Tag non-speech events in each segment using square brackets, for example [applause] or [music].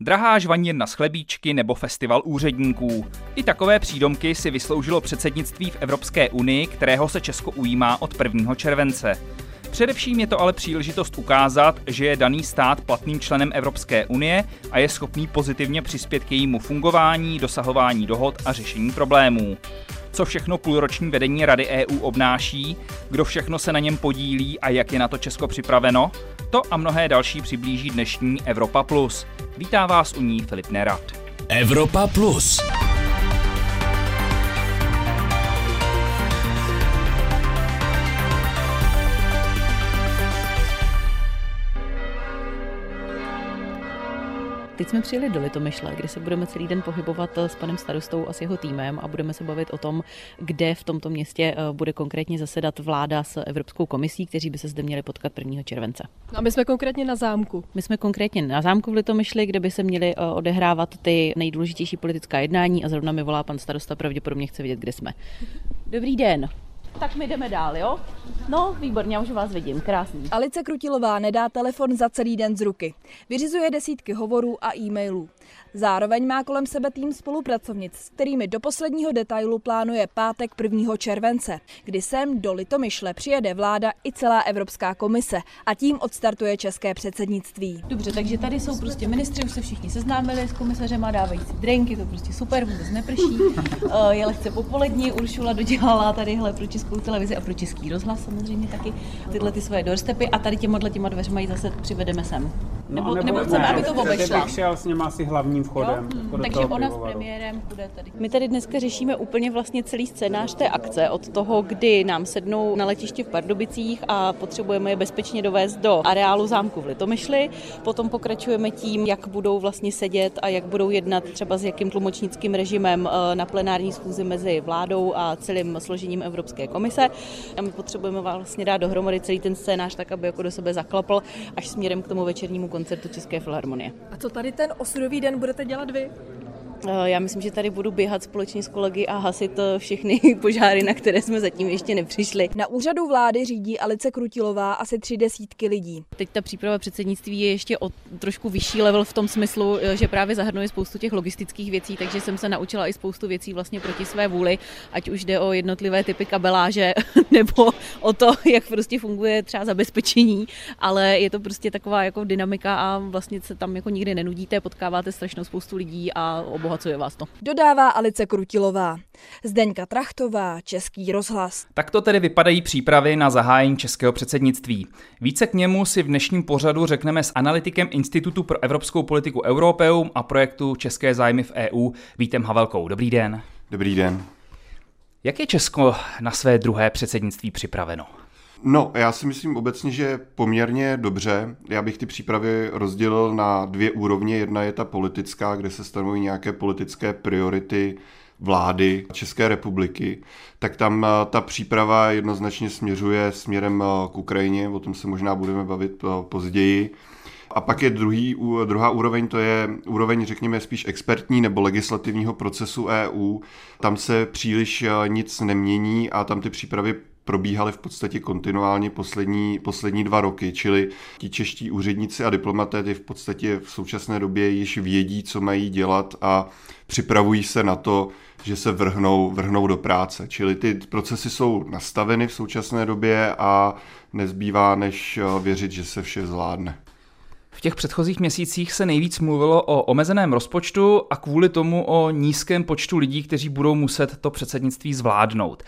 Drahá žvanírna z chlebíčky nebo festival úředníků. I takové přídomky si vysloužilo předsednictví v Evropské unii, kterého se Česko ujímá od 1. července. Především je to ale příležitost ukázat, že je daný stát platným členem Evropské unie a je schopný pozitivně přispět k jejímu fungování, dosahování dohod a řešení problémů. Co všechno půlroční vedení Rady EU obnáší, kdo všechno se na něm podílí a jak je na to Česko připraveno, to a mnohé další přiblíží dnešní Evropa Plus. Vítá vás u ní Filip Nerad. Evropa Plus. Teď jsme přijeli do Litomyšle, kde se budeme celý den pohybovat s panem starostou a s jeho týmem a budeme se bavit o tom, kde v tomto městě eh, bude konkrétně zasedat vláda s Evropskou komisí, kteří by se zde měli potkat 1. července. No a my jsme konkrétně na zámku. My jsme konkrétně na zámku v Litomyšli, kde by se měly eh, odehrávat ty nejdůležitější politická jednání a zrovna mi volá pan starosta, pravděpodobně chce vědět, kde jsme. Dobrý den. Tak my jdeme dál, jo? No, výborně, já už vás vidím, krásný. Alice Krutilová nedá telefon za celý den z ruky. Vyřizuje desítky hovorů a e-mailů. Zároveň má kolem sebe tým spolupracovnic, s kterými do posledního detailu plánuje pátek 1. července, kdy sem do Litomyšle přijede vláda i celá Evropská komise a tím odstartuje české předsednictví. Dobře, takže tady jsou prostě ministři, už se všichni seznámili s komisařem a dávají si drinky, to prostě super, vůbec neprší. Eh, je lehce popolední, Uršula dodělala tadyhle pro českou televizi a pro český rozhlas samozřejmě taky tyhle ty svoje doorstepy a tady těma těma dveřma ji zase přivedeme sem. Nebo, nebo, nebo chceme, aby to obešla. bych šel s něma asi hlavním vchodem. Jo? Takže ona s premiérem bude tady. My tady dneska řešíme úplně vlastně celý scénář té akce od toho, kdy nám sednou na letišti v Pardubicích a potřebujeme je bezpečně dovést do areálu zámku v Litomyšli. Potom pokračujeme tím, jak budou vlastně sedět a jak budou jednat třeba s jakým tlumočnickým režimem eh, na plenární schůzi mezi vládou a celým složením Evropské komise. A my potřebujeme vlastně dát dohromady celý ten scénář tak, aby jako do sebe zaklapl až směrem k tomu večernímu koncertu České filharmonie. A co tady ten osudový den budete dělat vy? Eh, já myslím, že tady budu běhat společně s kolegy a hasit eh, všechny [laughs] požáry, na které jsme zatím ještě nepřišli. Na úřadu vlády řídí Alice Krutilová asi tři desítky lidí. Teď ta příprava předsednictví je ještě o trošku vyšší level v tom smyslu, eh, že právě zahrnuje spoustu těch logistických věcí, takže jsem se naučila i spoustu věcí vlastně proti své vůli, ať už jde o jednotlivé typy kabeláže [laughs] nebo o to, jak prostě funguje třeba zabezpečení, ale je to prostě taková jako dynamika a vlastně se tam jako nikdy nenudíte, potkáváte strašnou spoustu lidí a obohacuje vás to. Dodává Alice Krutilová. Zdeňka Trachtová, Český rozhlas. Tak to tedy vypadají přípravy na zahájení českého předsednictví. Více k němu si v dnešním pořadu řekneme s analytikem Institutu pro evropskou politiku Europeum a projektu České zájmy v EU Vítem Havelkou. Dobrý den. Dobrý den. Jak je Česko na své druhé předsednictví připraveno? No, já si myslím obecně, že poměrně dobře. Já bych ty přípravy rozdělil na dvě úrovně. Jedna je ta politická, kde se stanovují nějaké politické priority vlády České republiky, tak tam eh, ta příprava jednoznačně směřuje směrem eh, k Ukrajině, o tom se možná budeme bavit eh, později. A pak je druhý, druhá úroveň, to je úroveň, řekněme, spíš expertní nebo legislativního procesu EU. Tam se příliš nic nemění a tam ty přípravy probíhaly v podstatě kontinuálně poslední, poslední dva roky, čili ti čeští úředníci a diplomaté ty v podstatě v současné době již vědí, co mají dělat a připravují se na to, že se vrhnou, vrhnou do práce. Čili ty procesy jsou nastaveny v současné době a nezbývá než věřit, že se vše zvládne. Těch předchozích měsících se nejvíc mluvilo o omezeném rozpočtu a kvůli tomu o nízkém počtu lidí, kteří budou muset to předsednictví zvládnout.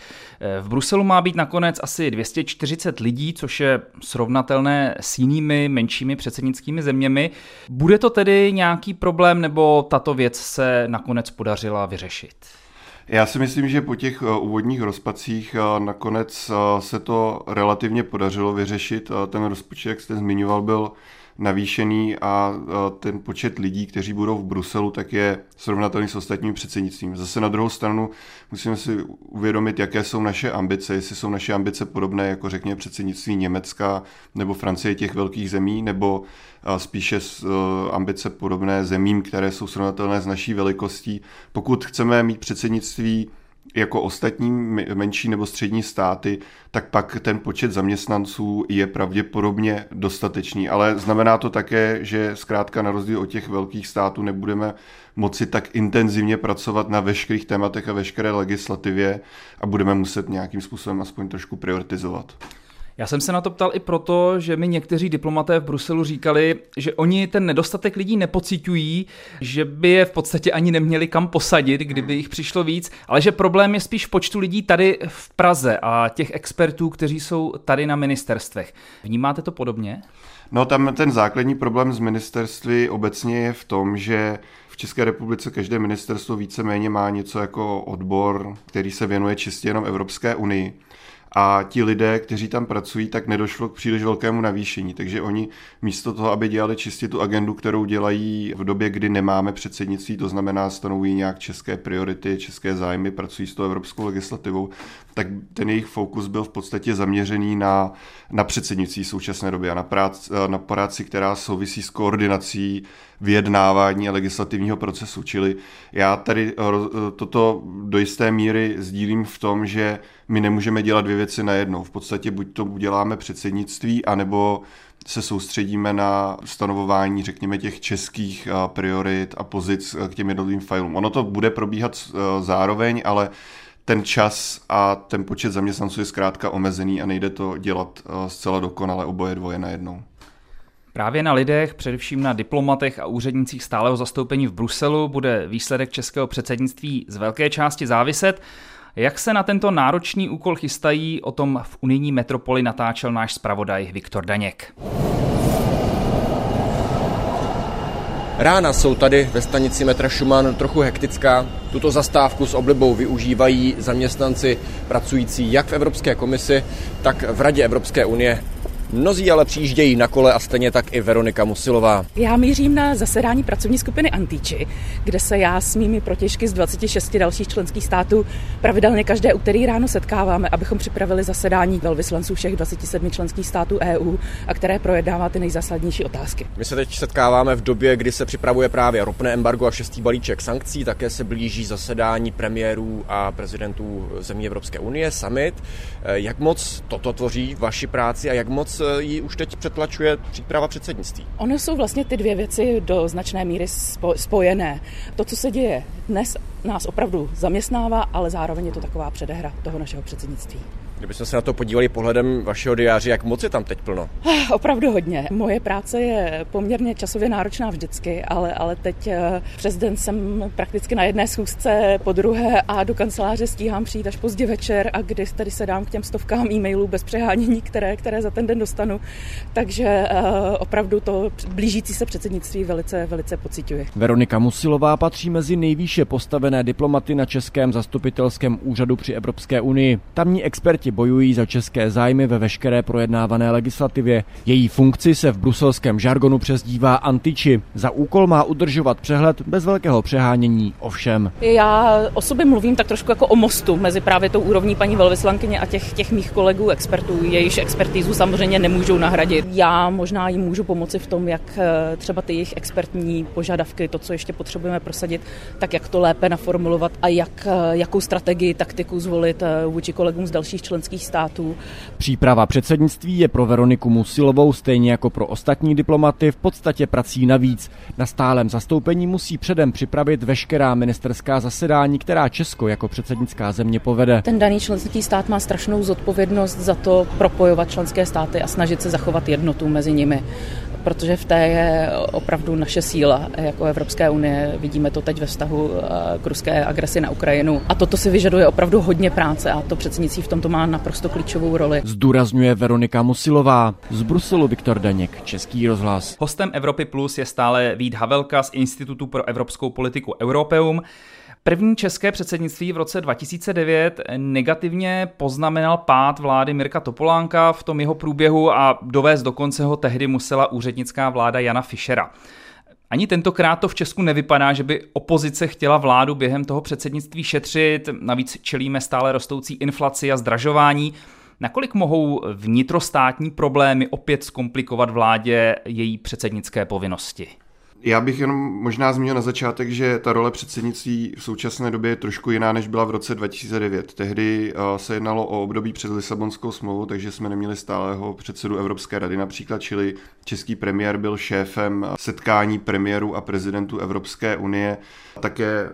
V Bruselu má být nakonec asi 240 lidí, což je srovnatelné s jinými menšími předsednickými zeměmi. Bude to tedy nějaký problém nebo tato věc se nakonec podařila vyřešit? Já si myslím, že po těch eh, úvodních rozpacích eh, nakonec eh, se to relativně podařilo vyřešit. Ten rozpočet, jak jste zmiňoval, byl navýšený a ten počet lidí, kteří budou v Bruselu, tak je srovnatelný s ostatním předsednictvím. Zase na druhou stranu musíme si uvědomit, jaké jsou naše ambice, jestli jsou naše ambice podobné jako řekněme předsednictví Německa nebo Francie těch velkých zemí, nebo spíše e, ambice podobné zemím, které jsou srovnatelné s naší velikostí. Pokud chceme mít předsednictví jako ostatní menší nebo střední státy, tak pak ten počet zaměstnanců je pravděpodobně dostatečný. Ale znamená to také, že zkrátka na rozdíl od těch velkých států nebudeme moci tak intenzivně pracovat na veškerých tématech a veškeré legislativě a budeme muset nějakým způsobem aspoň trošku prioritizovat. Já jsem se na to ptal i proto, že mi někteří diplomaté v Bruselu říkali, že oni ten nedostatek lidí nepocitují, že by je v podstatě ani neměli kam posadit, kdyby jich přišlo víc, ale že problém je spíš v počtu lidí tady v Praze a těch expertů, kteří jsou tady na ministerstvech. Vnímáte to podobně? No tam ten základní problém z ministerství obecně je v tom, že v České republice každé ministerstvo víceméně má něco jako odbor, který se věnuje čistě jenom Evropské unii a ti lidé, kteří tam pracují, tak nedošlo k příliš velkému navýšení. Takže oni místo toho, aby dělali čistě tu agendu, kterou dělají v době, kdy nemáme předsednictví, to znamená stanovují nějak české priority, české zájmy, pracují s tou evropskou legislativou, tak ten jejich fokus byl v podstatě zaměřený na, na předsednictví současné doby a na, práci, na práci, která souvisí s koordinací vyjednávání a legislativního procesu. Čili já tady eh, toto do jisté míry sdílím v tom, že my nemůžeme dělat dvě věci najednou. V podstatě buď to uděláme předsednictví, anebo se soustředíme na stanovování, řekněme, těch českých eh, priorit a pozic eh, k těm jednotlivým filům. Ono to bude probíhat zároveň, ale ten čas a ten počet zaměstnanců je zkrátka omezený a nejde to dělat zcela dokonale oboje dvoje najednou. Právě na lidech, především na diplomatech a úřednicích stáleho zastoupení v Bruselu, bude výsledek českého předsednictví z velké části záviset. Jak se na tento náročný úkol chystají, o tom v unijní metropoli natáčel náš zpravodaj Viktor Daněk. Rána jsou tady ve stanici metra Schumann trochu hektická. Tuto zastávku s oblibou využívají zaměstnanci pracující jak v Evropské komisi, tak v Radě Evropské unie. Mnozí ale přijíždějí na kole a stejně tak i Veronika Musilová. Já mířím na zasedání pracovní skupiny Antiči, kde se já s mými protěžky z 26 dalších členských států pravidelně každé úterý ráno setkáváme, abychom připravili zasedání velvyslanců všech 27 členských států EU a které projednává ty nejzásadnější otázky. My se teď setkáváme v době, kdy se připravuje právě ropné embargo a šestý balíček sankcí, také se blíží zasedání premiérů a prezidentů zemí Evropské unie, summit. Jak moc toto tvoří vaši práci a jak moc ji už teď přetlačuje příprava předsednictví. Ono jsou vlastně ty dvě věci do značné míry spojené. To, co se děje dnes, nás opravdu zaměstnává, ale zároveň je to taková předehra toho našeho předsednictví. Kdybychom se na to podívali pohledem vašeho diáře, jak moc je tam teď plno? Ah, opravdu hodně. Moje práce je poměrně časově náročná vždycky, ale, ale teď eh, přes den jsem prakticky na jedné schůzce po druhé a do kanceláře stíhám přijít až pozdě večer a kdy tady se dám k těm stovkám e-mailů bez přehánění, které, které za ten den dostanu. Takže uh, opravdu to blížící se předsednictví velice, velice pocituje. Veronika Musilová patří mezi nejvýše postavené diplomaty na Českém zastupitelském úřadu při Evropské unii. Tamní experti Piráti bojují za české zájmy ve veškeré projednávané legislativě. Její funkci se v bruselském žargonu přezdívá antiči. Za úkol má udržovat přehled bez velkého přehánění ovšem. Já o sobě mluvím tak trošku jako o mostu mezi právě tou úrovní paní velvyslankyně a těch, těch mých kolegů expertů. Jejíž expertízu samozřejmě nemůžou nahradit. Já možná jim můžu pomoci v tom, jak eh, třeba ty jejich expertní požadavky, to, co ještě potřebujeme prosadit, tak jak to lépe naformulovat a jak, eh, jakou strategii, taktiku zvolit eh, vůči kolegům z dalších členských členských států. Příprava předsednictví je pro Veroniku Musilovou stejně jako pro ostatní diplomaty v podstatě prací navíc. Na stálem zastoupení musí předem připravit veškerá ministerská zasedání, která Česko jako předsednická země povede. Ten daný členský stát má strašnou zodpovědnost za to propojovat členské státy a snažit se zachovat jednotu mezi nimi protože v té je opravdu naše síla jako Evropské unie. Vidíme to teď ve vztahu eh, k ruské agresi na Ukrajinu. A toto si vyžaduje opravdu hodně práce a to předsednictví v tomto má naprosto klíčovou roli. Zdůrazňuje Veronika Musilová. Z Bruselu Viktor Daněk, Český rozhlas. Hostem Evropy Plus je stále Vít Havelka z Institutu pro evropskou politiku Europeum. První české předsednictví v roce 2009 negativně poznamenal pád vlády Mirka Topolánka v tom jeho průběhu a dovést do konce ho tehdy musela úřednická vláda Jana Fischera. Ani tentokrát to v Česku nevypadá, že by opozice chtěla vládu během toho předsednictví šetřit, navíc čelíme stále rostoucí inflaci a zdražování. Nakolik mohou vnitrostátní problémy opět zkomplikovat vládě její předsednické povinnosti? Já bych jenom možná zmínil na začátek, že ta role předsednictví v současné době je trošku jiná, než byla v roce 2009. Tehdy eh, se jednalo o období před Lisabonskou smlouvu, takže jsme neměli stálého předsedu Evropské rady například, čili český premiér byl šéfem setkání premiérů a prezidentů Evropské unie. Také eh,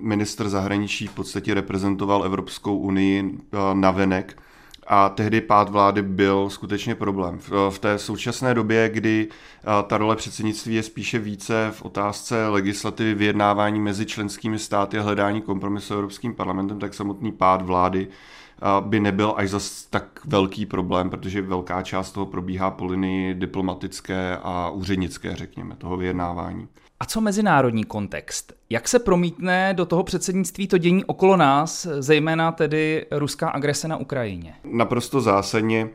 minister zahraničí v podstatě reprezentoval Evropskou unii eh, navenek a tehdy pád vlády byl skutečně problém. V té současné době, kdy ta role předsednictví je spíše více v otázce legislativy vyjednávání mezi členskými státy a hledání kompromisu Evropským parlamentem, tak samotný pád vlády by nebyl až zas tak velký problém, protože velká část toho probíhá po linii diplomatické a úřednické, řekněme, toho vyjednávání. A co mezinárodní kontext? Jak se promítne do toho předsednictví to dění okolo nás, zejména tedy ruská agrese na Ukrajině? Naprosto zásadně.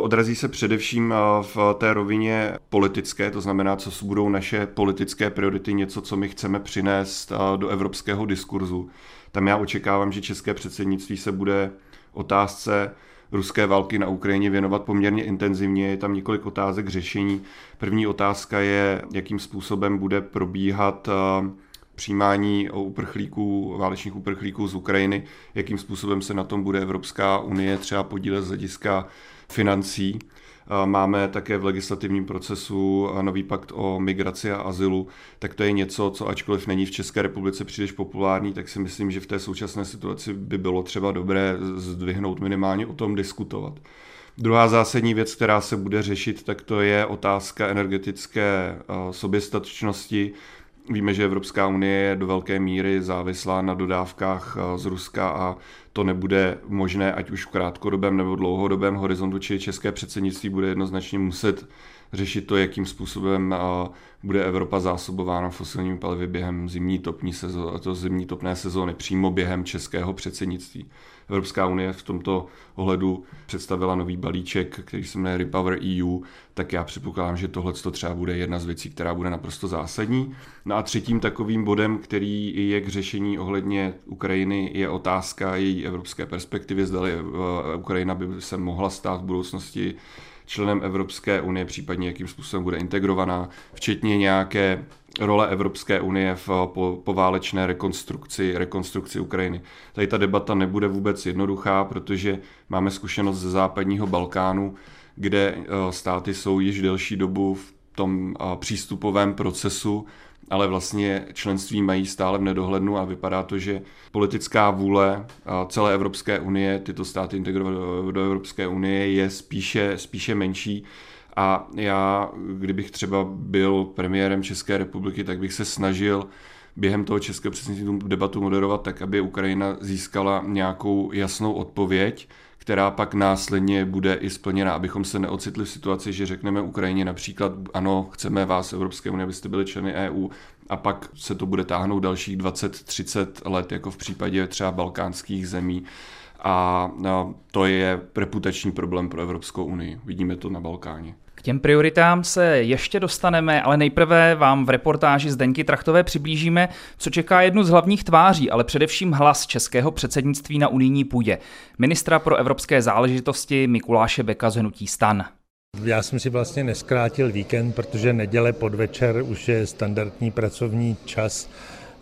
Odrazí se především v té rovině politické, to znamená, co budou naše politické priority, něco, co my chceme přinést do evropského diskurzu. Tam já očekávám, že české předsednictví se bude otázce ruské války na Ukrajině věnovat poměrně intenzivně. Je tam několik otázek řešení. První otázka je, jakým způsobem bude probíhat eh, přijímání uprchlíků, válečných uprchlíků z Ukrajiny, jakým způsobem se na tom bude Evropská unie třeba podílet z hlediska financí. Máme také v legislativním procesu nový pakt o migraci a azylu, tak to je něco, co ačkoliv není v České republice příliš populární, tak si myslím, že v té současné situaci by bylo třeba dobré zdvihnout minimálně o tom diskutovat. Druhá zásadní věc, která se bude řešit, tak to je otázka energetické soběstačnosti. Víme, že Evropská unie je do velké míry závislá na dodávkách z Ruska a to nebude možné, ať už v krátkodobém nebo dlouhodobém horizontu, či české předsednictví bude jednoznačně muset řešit to, jakým způsobem bude Evropa zásobována fosilními palivy během zimní, topní sezóny, to zimní topné sezóny, přímo během českého předsednictví. Evropská unie v tomto ohledu představila nový balíček, který se jmenuje Repower EU, tak já předpokládám, že tohle třeba bude jedna z věcí, která bude naprosto zásadní. No a třetím takovým bodem, který je k řešení ohledně Ukrajiny, je otázka její evropské perspektivy, zda eh, Ukrajina by se mohla stát v budoucnosti členem Evropské unie, případně jakým způsobem bude integrovaná, včetně nějaké role Evropské unie v poválečné rekonstrukci, rekonstrukci Ukrajiny. Tady ta debata nebude vůbec jednoduchá, protože máme zkušenost ze západního Balkánu, kde eh, státy jsou již delší dobu v tom eh, přístupovém procesu ale vlastně členství mají stále v nedohlednu a vypadá to, že politická vůle celé Evropské unie, tyto státy integrovat do Evropské unie je spíše, spíše menší. A já, kdybych třeba byl premiérem České republiky, tak bych se snažil během toho českého předsednictví debatu moderovat tak, aby Ukrajina získala nějakou jasnou odpověď, která pak následně bude i splněna, abychom se neocitli v situaci, že řekneme Ukrajině například, ano, chceme vás Evropské unie, abyste byli členy EU, a pak se to bude táhnout dalších 20-30 let, jako v případě třeba balkánských zemí. A to je reputační problém pro Evropskou unii. Vidíme to na Balkáně. Těm prioritám se ještě dostaneme, ale nejprve vám v reportáži z Denky Trachtové přiblížíme, co čeká jednu z hlavních tváří, ale především hlas českého předsednictví na unijní půdě. Ministra pro evropské záležitosti Mikuláše Beka z Hnutí stan. Já jsem si vlastně neskrátil víkend, protože neděle podvečer už je standardní pracovní čas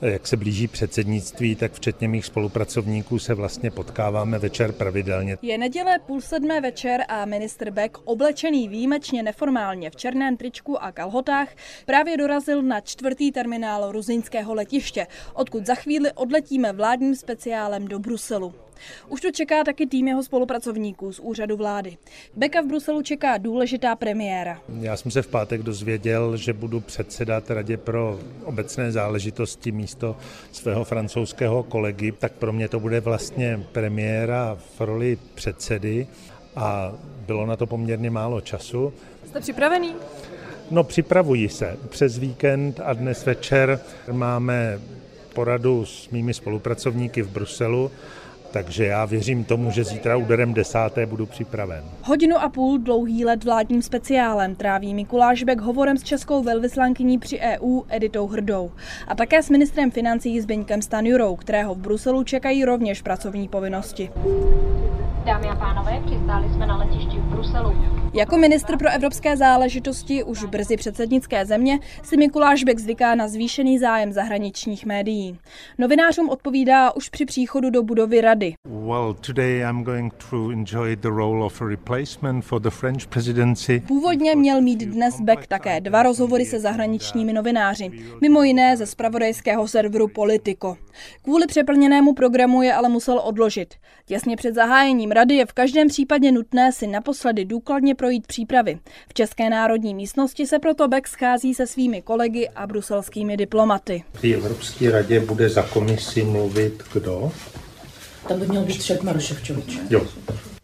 jak se blíží předsednictví, tak včetně mých spolupracovníků se vlastně potkáváme večer pravidelně. Je neděle půl sedmé večer a ministr Beck, oblečený výjimečně neformálně v černém tričku a kalhotách, právě dorazil na čtvrtý terminál ruzinského letiště, odkud za chvíli odletíme vládním speciálem do Bruselu. Už tu čeká taky tým jeho spolupracovníků z úřadu vlády. Beka v Bruselu čeká důležitá premiéra. Já jsem se v pátek dozvěděl, že budu předsedat Radě pro obecné záležitosti místo svého francouzského kolegy, tak pro mě to bude vlastně premiéra v roli předsedy a bylo na to poměrně málo času. Jste připravený? No, připravuji se. Přes víkend a dnes večer máme poradu s mými spolupracovníky v Bruselu takže já věřím tomu, že zítra úderem desáté budu připraven. Hodinu a půl dlouhý let vládním speciálem tráví Mikuláš Bek hovorem s českou velvyslankyní při EU Editou Hrdou a také s ministrem financí Zbyňkem Stanjurou, kterého v Bruselu čekají rovněž pracovní povinnosti. Dámy a pánové, přistáli jsme na letišti v Bruselu. Jako ministr pro evropské záležitosti už brzy předsednické země si Mikuláš Bek zvyká na zvýšený zájem zahraničních médií. Novinářům odpovídá už při příchodu do budovy rady. Well, today I'm going to enjoy the role of a replacement for the French presidency. Původně měl mít dnes Beck také dva rozhovory se zahraničními novináři, mimo jiné ze spravodajského serveru Politico. Kvůli přeplněnému programu je ale musel odložit. Těsně před zahájením rady je v každém případě nutné si naposledy důkladně projít přípravy. V České národní místnosti se proto Beck schází se svými kolegy a bruselskými diplomaty. V Evropské radě bude za komisi mluvit kdo? Tam by měl být šéf Maroševčovič. Jo.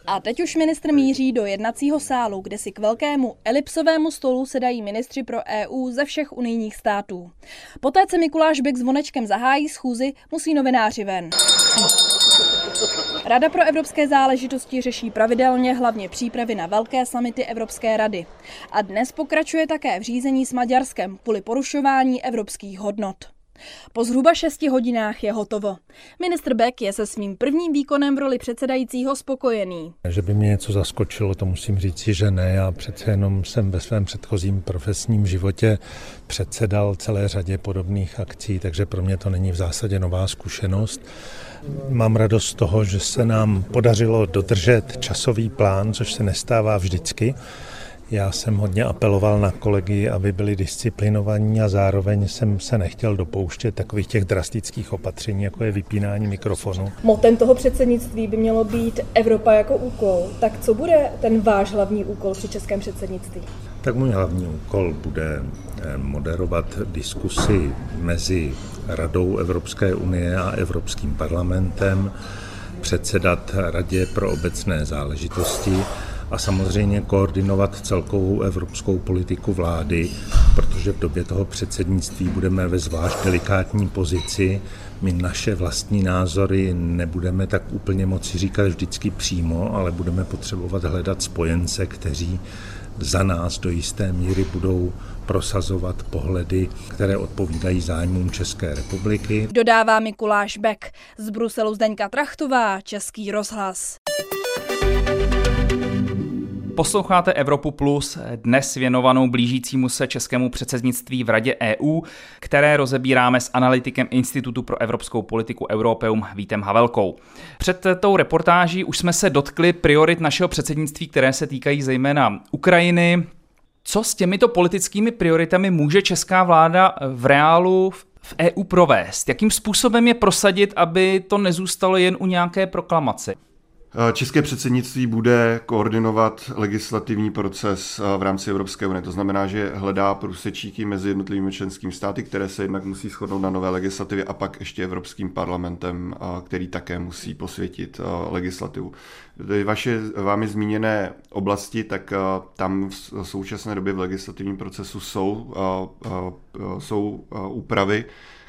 A teď už ministr míří do jednacího sálu, kde si k velkému elipsovému stolu sedají ministři pro EU ze všech unijních států. Poté, co Mikuláš Bek s vonečkem zahájí schůzi, musí novináři ven. Rada pro evropské záležitosti řeší pravidelně hlavně přípravy na velké samity Evropské rady. A dnes pokračuje také v řízení s Maďarskem kvůli porušování evropských hodnot. Po zhruba 6 hodinách je hotovo. Ministr Beck je se svým prvním výkonem v roli předsedajícího spokojený. Že by mě něco zaskočilo, to musím říct, že ne. Já přece jenom jsem ve svém předchozím profesním životě předsedal celé řadě podobných akcí, takže pro mě to není v zásadě nová zkušenost. Mám radost z toho, že se nám podařilo dodržet časový plán, což se nestává vždycky. Já jsem hodně apeloval na kolegy, aby byli disciplinovaní a zároveň jsem se nechtěl dopouštět takových těch drastických opatření, jako je vypínání mikrofonu. Motem toho předsednictví by mělo být Evropa jako úkol. Tak co bude ten váš hlavní úkol při českém předsednictví? Tak můj hlavní úkol bude moderovat diskusy mezi Radou Evropské unie a Evropským parlamentem, předsedat Radě pro obecné záležitosti a samozřejmě koordinovat celkovou evropskou politiku vlády, protože v době toho předsednictví budeme ve zvlášť delikátní pozici. My naše vlastní názory nebudeme tak úplně moci říkat vždycky přímo, ale budeme potřebovat hledat spojence, kteří za nás do jisté míry budou prosazovat pohledy, které odpovídají zájmům České republiky. Dodává Mikuláš Beck. Z Bruselu Zdeňka Trachtová, Český rozhlas. Posloucháte Evropu Plus, dnes věnovanou blížícímu se českému předsednictví v Radě EU, které rozebíráme s analytikem Institutu pro evropskou politiku Europeum Vítem Havelkou. Před tou reportáží už jsme se dotkli priorit našeho předsednictví, které se týkají zejména Ukrajiny. Co s těmito politickými prioritami může česká vláda v reálu v EU provést? Jakým způsobem je prosadit, aby to nezůstalo jen u nějaké proklamace? České předsednictví bude koordinovat legislativní proces v rámci Evropské unie. To znamená, že hledá průsečíky mezi jednotlivými členskými státy, které se jednak musí shodnout na nové legislativě a pak ještě Evropským parlamentem, který také musí posvětit legislativu. Vaše vámi zmíněné oblasti, tak tam v současné době v legislativním procesu jsou, jsou úpravy,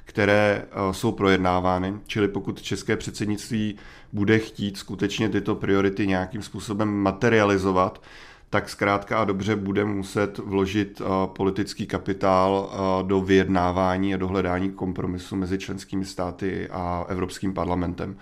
které jsou projednávány. Čili pokud české předsednictví bude chtít skutečně tyto priority nějakým způsobem materializovat, tak zkrátka a dobře bude muset vložit politický kapitál do vyjednávání a do hledání kompromisu mezi členskými státy a Evropským parlamentem.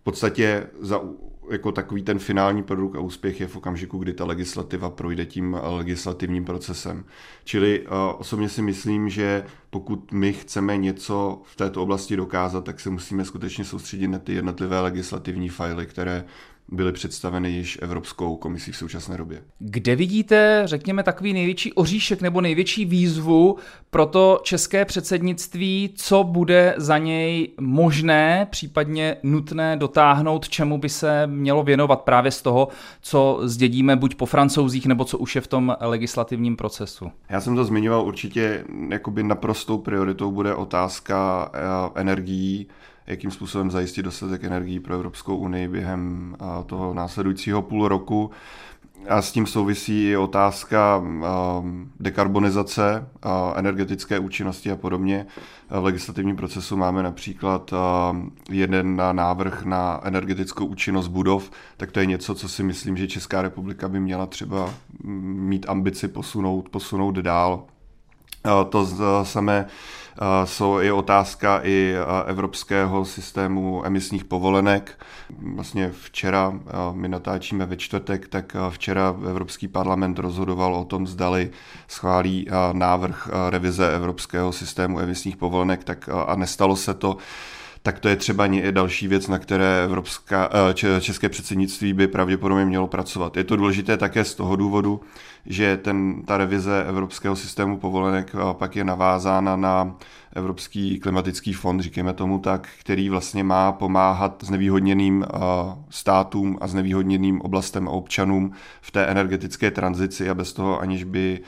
V podstatě za jako takový ten finální produkt a úspěch je v okamžiku, kdy ta legislativa projde tím legislativním procesem. Čili uh, osobně si myslím, že pokud my chceme něco v této oblasti dokázat, tak se musíme skutečně soustředit na ty jednotlivé legislativní fajly, které byly představeny již Evropskou komisí v současné době. Kde vidíte, řekněme, takový největší oříšek nebo největší výzvu pro to české předsednictví, co bude za něj možné, případně nutné dotáhnout, čemu by se mělo věnovat právě z toho, co zdědíme buď po francouzích, nebo co už je v tom legislativním procesu? Já jsem to zmiňoval určitě, jakoby naprostou prioritou bude otázka eh, energií, jakým způsobem zajistit dostatek energií pro Evropskou unii během toho následujícího půl roku. A s tím souvisí i otázka dekarbonizace, energetické účinnosti a podobně. V legislativním procesu máme například jeden návrh na energetickou účinnost budov, tak to je něco, co si myslím, že Česká republika by měla třeba mít ambici posunout, posunout dál. To samé jsou i otázka i evropského systému emisních povolenek. Vlastně včera, my natáčíme ve čtvrtek, tak včera Evropský parlament rozhodoval o tom, zdali schválí návrh revize evropského systému emisních povolenek, tak a nestalo se to tak to je třeba další věc, na které Evropská, české předsednictví by pravděpodobně mělo pracovat. Je to důležité také z toho důvodu, že ten, ta revize evropského systému povolenek pak je navázána na Evropský klimatický fond, říkáme tomu tak, který vlastně má pomáhat znevýhodněným státům a znevýhodněným oblastem a občanům v té energetické tranzici a bez toho, aniž by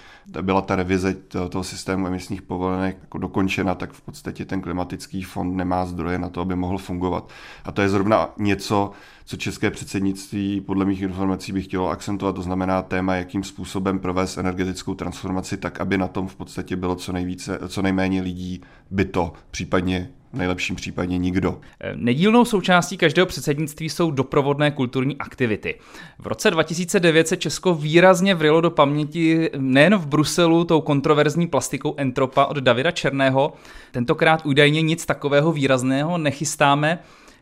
byla ta revize toho systému emisních povolenek jako dokončena, tak v podstatě ten klimatický fond nemá zdroje na to, aby mohl fungovat. A to je zrovna něco, co české předsednictví podle mých informací by chtělo akcentovat, to znamená téma, jakým způsobem provést energetickou transformaci tak, aby na tom v podstatě bylo co, nejvíce, co nejméně lidí by to, případně v nejlepším případě nikdo. Nedílnou součástí každého předsednictví jsou doprovodné kulturní aktivity. V roce 2009 se Česko výrazně vrilo do paměti nejen v Bruselu tou kontroverzní plastikou Entropa od Davida Černého. Tentokrát údajně nic takového výrazného nechystáme.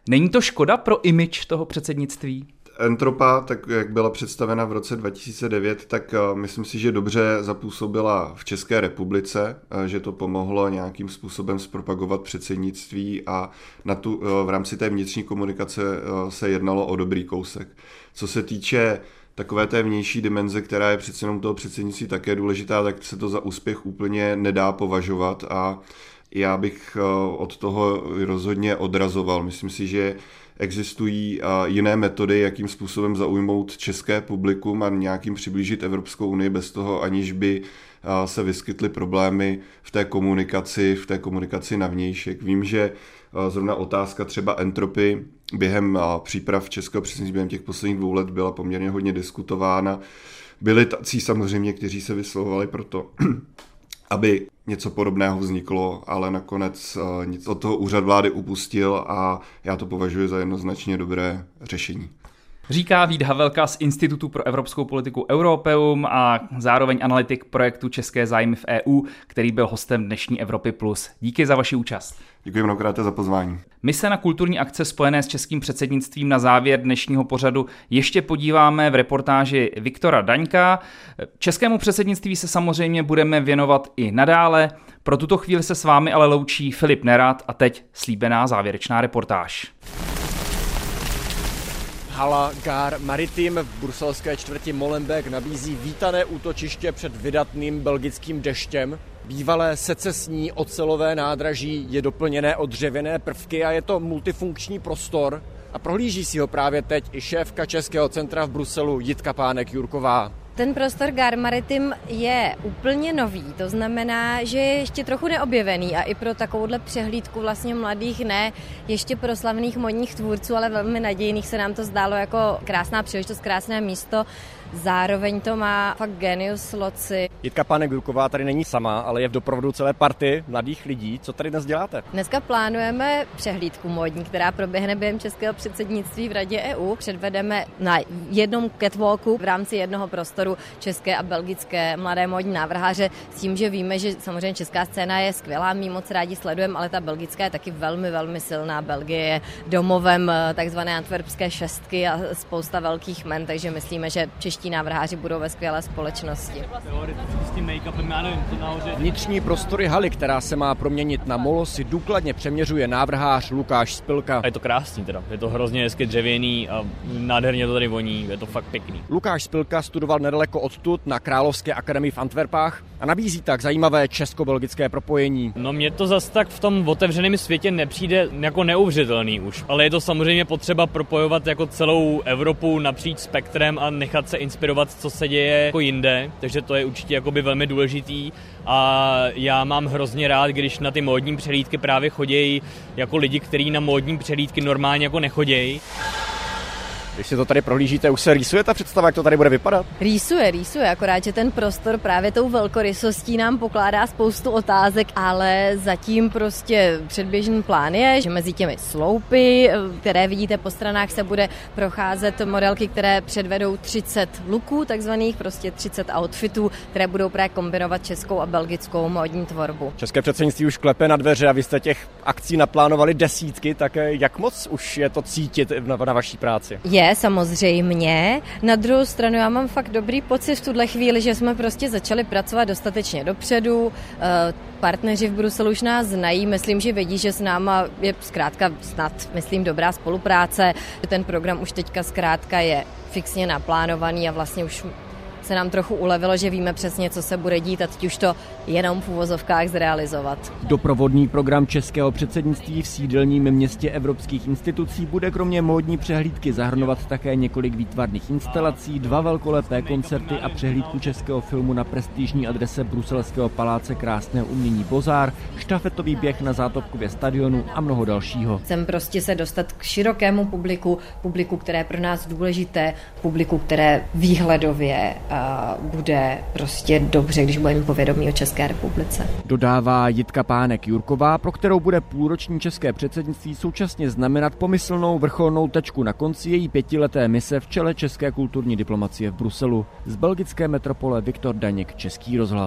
Není to škoda pro image toho předsednictví? Entropa, tak jak byla představena v roce 2009, tak eh, myslím si, že dobře zapůsobila v České republice, eh, že to pomohlo nějakým způsobem zpropagovat předsednictví a na tu, eh, v rámci té vnitřní komunikace se jednalo o dobrý kousek. Co se týče takové té vnější dimenze, která je přece jenom toho předsednictví také důležitá, tak se to za úspěch úplně nedá považovat a já bych od toho rozhodně odrazoval. Myslím si, že existují jiné metody, jakým způsobem zaujmout české publikum a nějakým přiblížit Evropskou unii bez toho, aniž by se vyskytly problémy v té komunikaci, v té komunikaci na vnějšek. Vím, že zrovna otázka třeba entropy během příprav českého předsednictví během těch posledních dvou let byla poměrně hodně diskutována. Byli tací samozřejmě, kteří se vyslovovali proto, aby něco podobného vzniklo, ale nakonec eh, nic od toho úřad vlády upustil a já to považuji za jednoznačně dobré řešení. Říká Vít Havelka z Institutu pro evropskou politiku Europeum a zároveň analytik projektu České zájmy v EU, který byl hostem dnešní Evropy+. Plus. Díky za vaši účast. Děkuji mnohokrát za pozvání. My se na kulturní akce spojené s českým předsednictvím na závěr dnešního pořadu ještě podíváme v reportáži Viktora Daňka. Českému předsednictví se samozřejmě budeme věnovat i nadále. Pro tuto chvíli se s vámi ale loučí Filip Nerad a teď slíbená závěrečná reportáž. Hala Gar Maritim v bruselské čtvrti Molenbeek nabízí vítané útočiště před vydatným belgickým deštěm. Bývalé secesní ocelové nádraží je doplněné o dřevěné prvky a je to multifunkční prostor. A prohlíží si ho právě teď i šéfka Českého centra v Bruselu Jitka Pánek-Jurková. Ten prostor Gar Maritim je úplně nový, to znamená, že je ještě trochu neobjevený a i pro takovouhle přehlídku vlastně mladých, ne ještě pro slavných modních tvůrců, ale velmi nadějných se nám to zdálo jako krásná příležitost, krásné místo Zároveň to má fakt genius loci. Jitka Pánek Gruková tady není sama, ale je v doprovodu celé party mladých lidí. Co tady dnes děláte? Dneska plánujeme přehlídku módní, která proběhne během českého předsednictví v Radě EU. Předvedeme na jednom catwalku v rámci jednoho prostoru české a belgické mladé módní návrháře s tím, že víme, že samozřejmě česká scéna je skvělá, my moc rádi sledujeme, ale ta belgická je taky velmi, velmi silná. Belgie je domovem eh, takzvané antwerpské šestky a spousta velkých men, takže myslíme, že čeští čeští návrháři budou ve skvělé společnosti. Vnitřní prostory haly, která se má proměnit na molo, si důkladně přeměřuje návrhář Lukáš Spilka. A je to krásný teda, je to hrozně hezky dřevěný a nádherně to tady voní, je to fakt pěkný. Lukáš Spilka studoval nedaleko odtud na Královské akademii v Antwerpách a nabízí tak zajímavé česko-belgické propojení. No mě to zas tak v tom otevřeném světě nepřijde jako neuvěřitelný už, ale je to samozřejmě potřeba propojovat jako celou Evropu napříč spektrem a nechat se inspirovat, co se děje jako jinde, takže to je určitě jakoby velmi důležitý a já mám hrozně rád, když na ty módní přehlídky právě chodějí jako lidi, kteří na módní přehlídky normálně jako nechodějí. Když si to tady prohlížíte, už se rýsuje ta představa, jak to tady bude vypadat? Rýsuje, rýsuje, akorát, že ten prostor právě tou velkorysostí nám pokládá spoustu otázek, ale zatím prostě předběžný plán je, že mezi těmi sloupy, které vidíte po stranách, se bude procházet modelky, které předvedou 30 luků, takzvaných prostě 30 outfitů, které budou právě kombinovat českou a belgickou módní tvorbu. České předsednictví už klepe na dveře a vy jste těch akcí naplánovali desítky, tak jak moc už je to cítit na, na vaší práci? Je, samozřejmě. Na druhou stranu já mám fakt dobrý pocit v tuhle chvíli, že jsme prostě začali pracovat dostatečně dopředu. Eh, partneři v Bruselu už nás znají, myslím, že vědí, že s náma je zkrátka snad, myslím, dobrá spolupráce. Ten program už teďka zkrátka je fixně naplánovaný a vlastně už se nám trochu ulevilo, že víme přesně, co se bude dít a teď už to jenom v uvozovkách zrealizovat. Doprovodný program českého předsednictví v sídelním městě evropských institucí bude kromě módní přehlídky zahrnovat také několik výtvarných instalací, dva velkolepé koncerty a přehlídku českého filmu na prestižní adrese bruselského paláce krásného umění Bozár, štafetový běh na Zátopkově stadionu a mnoho dalšího. Chcem prostě se dostat k širokému publiku, publiku, které je pro nás důležité, publiku, které výhledově bude prostě dobře, když budeme povědomí o České republice. Dodává Jitka Pánek Jurková, pro kterou bude půlroční české předsednictví současně znamenat pomyslnou vrcholnou tečku na konci její pětileté mise v čele české kulturní diplomacie v Bruselu. Z belgické metropole Viktor Daněk, Český rozhlas.